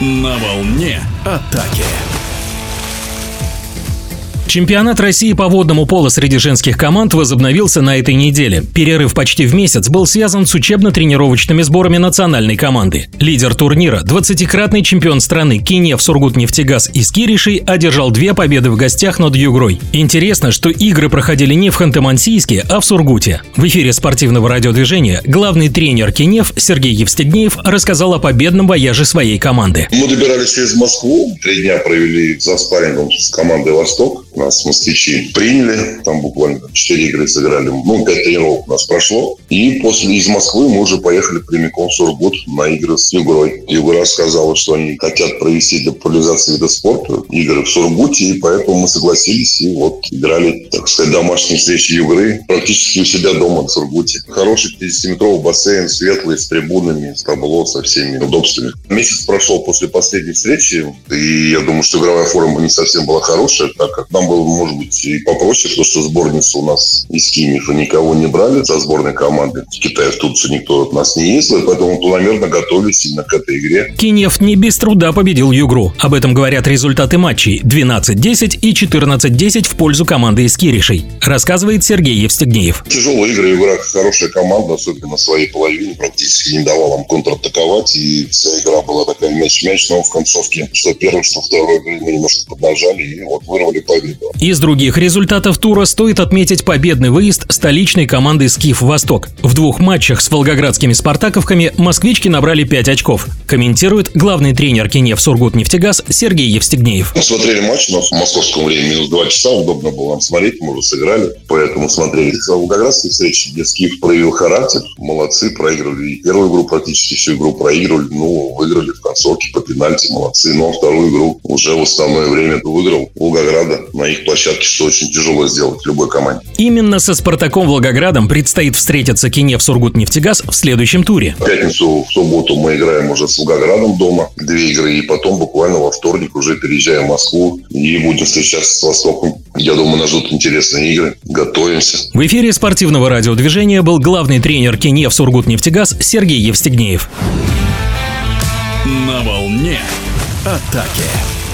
На волне атаки. Чемпионат России по водному полу среди женских команд возобновился на этой неделе. Перерыв почти в месяц был связан с учебно-тренировочными сборами национальной команды. Лидер турнира, 20-кратный чемпион страны Кинев Сургутнефтегаз из Киришей одержал две победы в гостях над Югрой. Интересно, что игры проходили не в Ханты-Мансийске, а в Сургуте. В эфире спортивного радиодвижения главный тренер Кинев Сергей Евстигнеев рассказал о победном вояже своей команды. Мы добирались через Москву, три дня провели за спаррингом с командой «Восток». Нас москвичи приняли, там буквально 4 игры сыграли. Ну, 5 тренировок у нас прошло. И после из Москвы мы уже поехали прямиком в Сургут на игры с Югрой. Югра сказала, что они хотят провести для популяризации вида спорта игры в Сургуте, и поэтому мы согласились и вот играли, так сказать, домашние встречи Югры практически у себя дома в Сургуте. Хороший 50-метровый бассейн, светлый, с трибунами, с табло, со всеми удобствами. Месяц прошел после последней встречи, и я думаю, что игровая форма не совсем была хорошая, так как нам было, может быть, и попроще, потому что сборница у нас из Киева никого не брали со сборной команды. В Китае, в Турцию никто от нас не ездил, поэтому планомерно готовились именно к этой игре. Кинев не без труда победил Югру. Об этом говорят результаты матчей 12-10 и 14-10 в пользу команды из Киришей, рассказывает Сергей Евстигнеев. Тяжелые игры, игра хорошая команда, особенно на своей половине, практически не давала им контратаковать, и вся игра была такая мяч-мяч, но в концовке, что первый, что второй мы немножко поднажали и вот вырвали победу. Из других результатов тура стоит отметить победный выезд столичной команды «Скиф Восток». В двух матчах с волгоградскими «Спартаковками» москвички набрали 5 очков. Комментирует главный тренер Кинев Сургутнефтегаз Сергей Евстигнеев. Мы смотрели матч, но в московском времени минус 2 часа, удобно было нам смотреть, мы уже сыграли, поэтому смотрели. В волгоградской встрече, где «Скиф» проявил характер, молодцы, проигрывали первую игру, практически всю игру проигрывали, ну, выиграли в концовке по пенальти, молодцы. Но вторую игру уже в основное время выиграл Волгограда на их площадке, что очень тяжело сделать любой команде. Именно со «Спартаком» Волгоградом предстоит встретиться Кинев Сургутнефтегаз в следующем туре. В пятницу, в субботу мы играем уже с Волгоградом дома, две игры, и потом буквально во вторник уже переезжаем в Москву и будем встречаться с Востоком. Я думаю, нас ждут интересные игры. Готовимся. В эфире спортивного радиодвижения был главный тренер Кинев Сургутнефтегаз Сергей Евстигнеев. На волне атаки.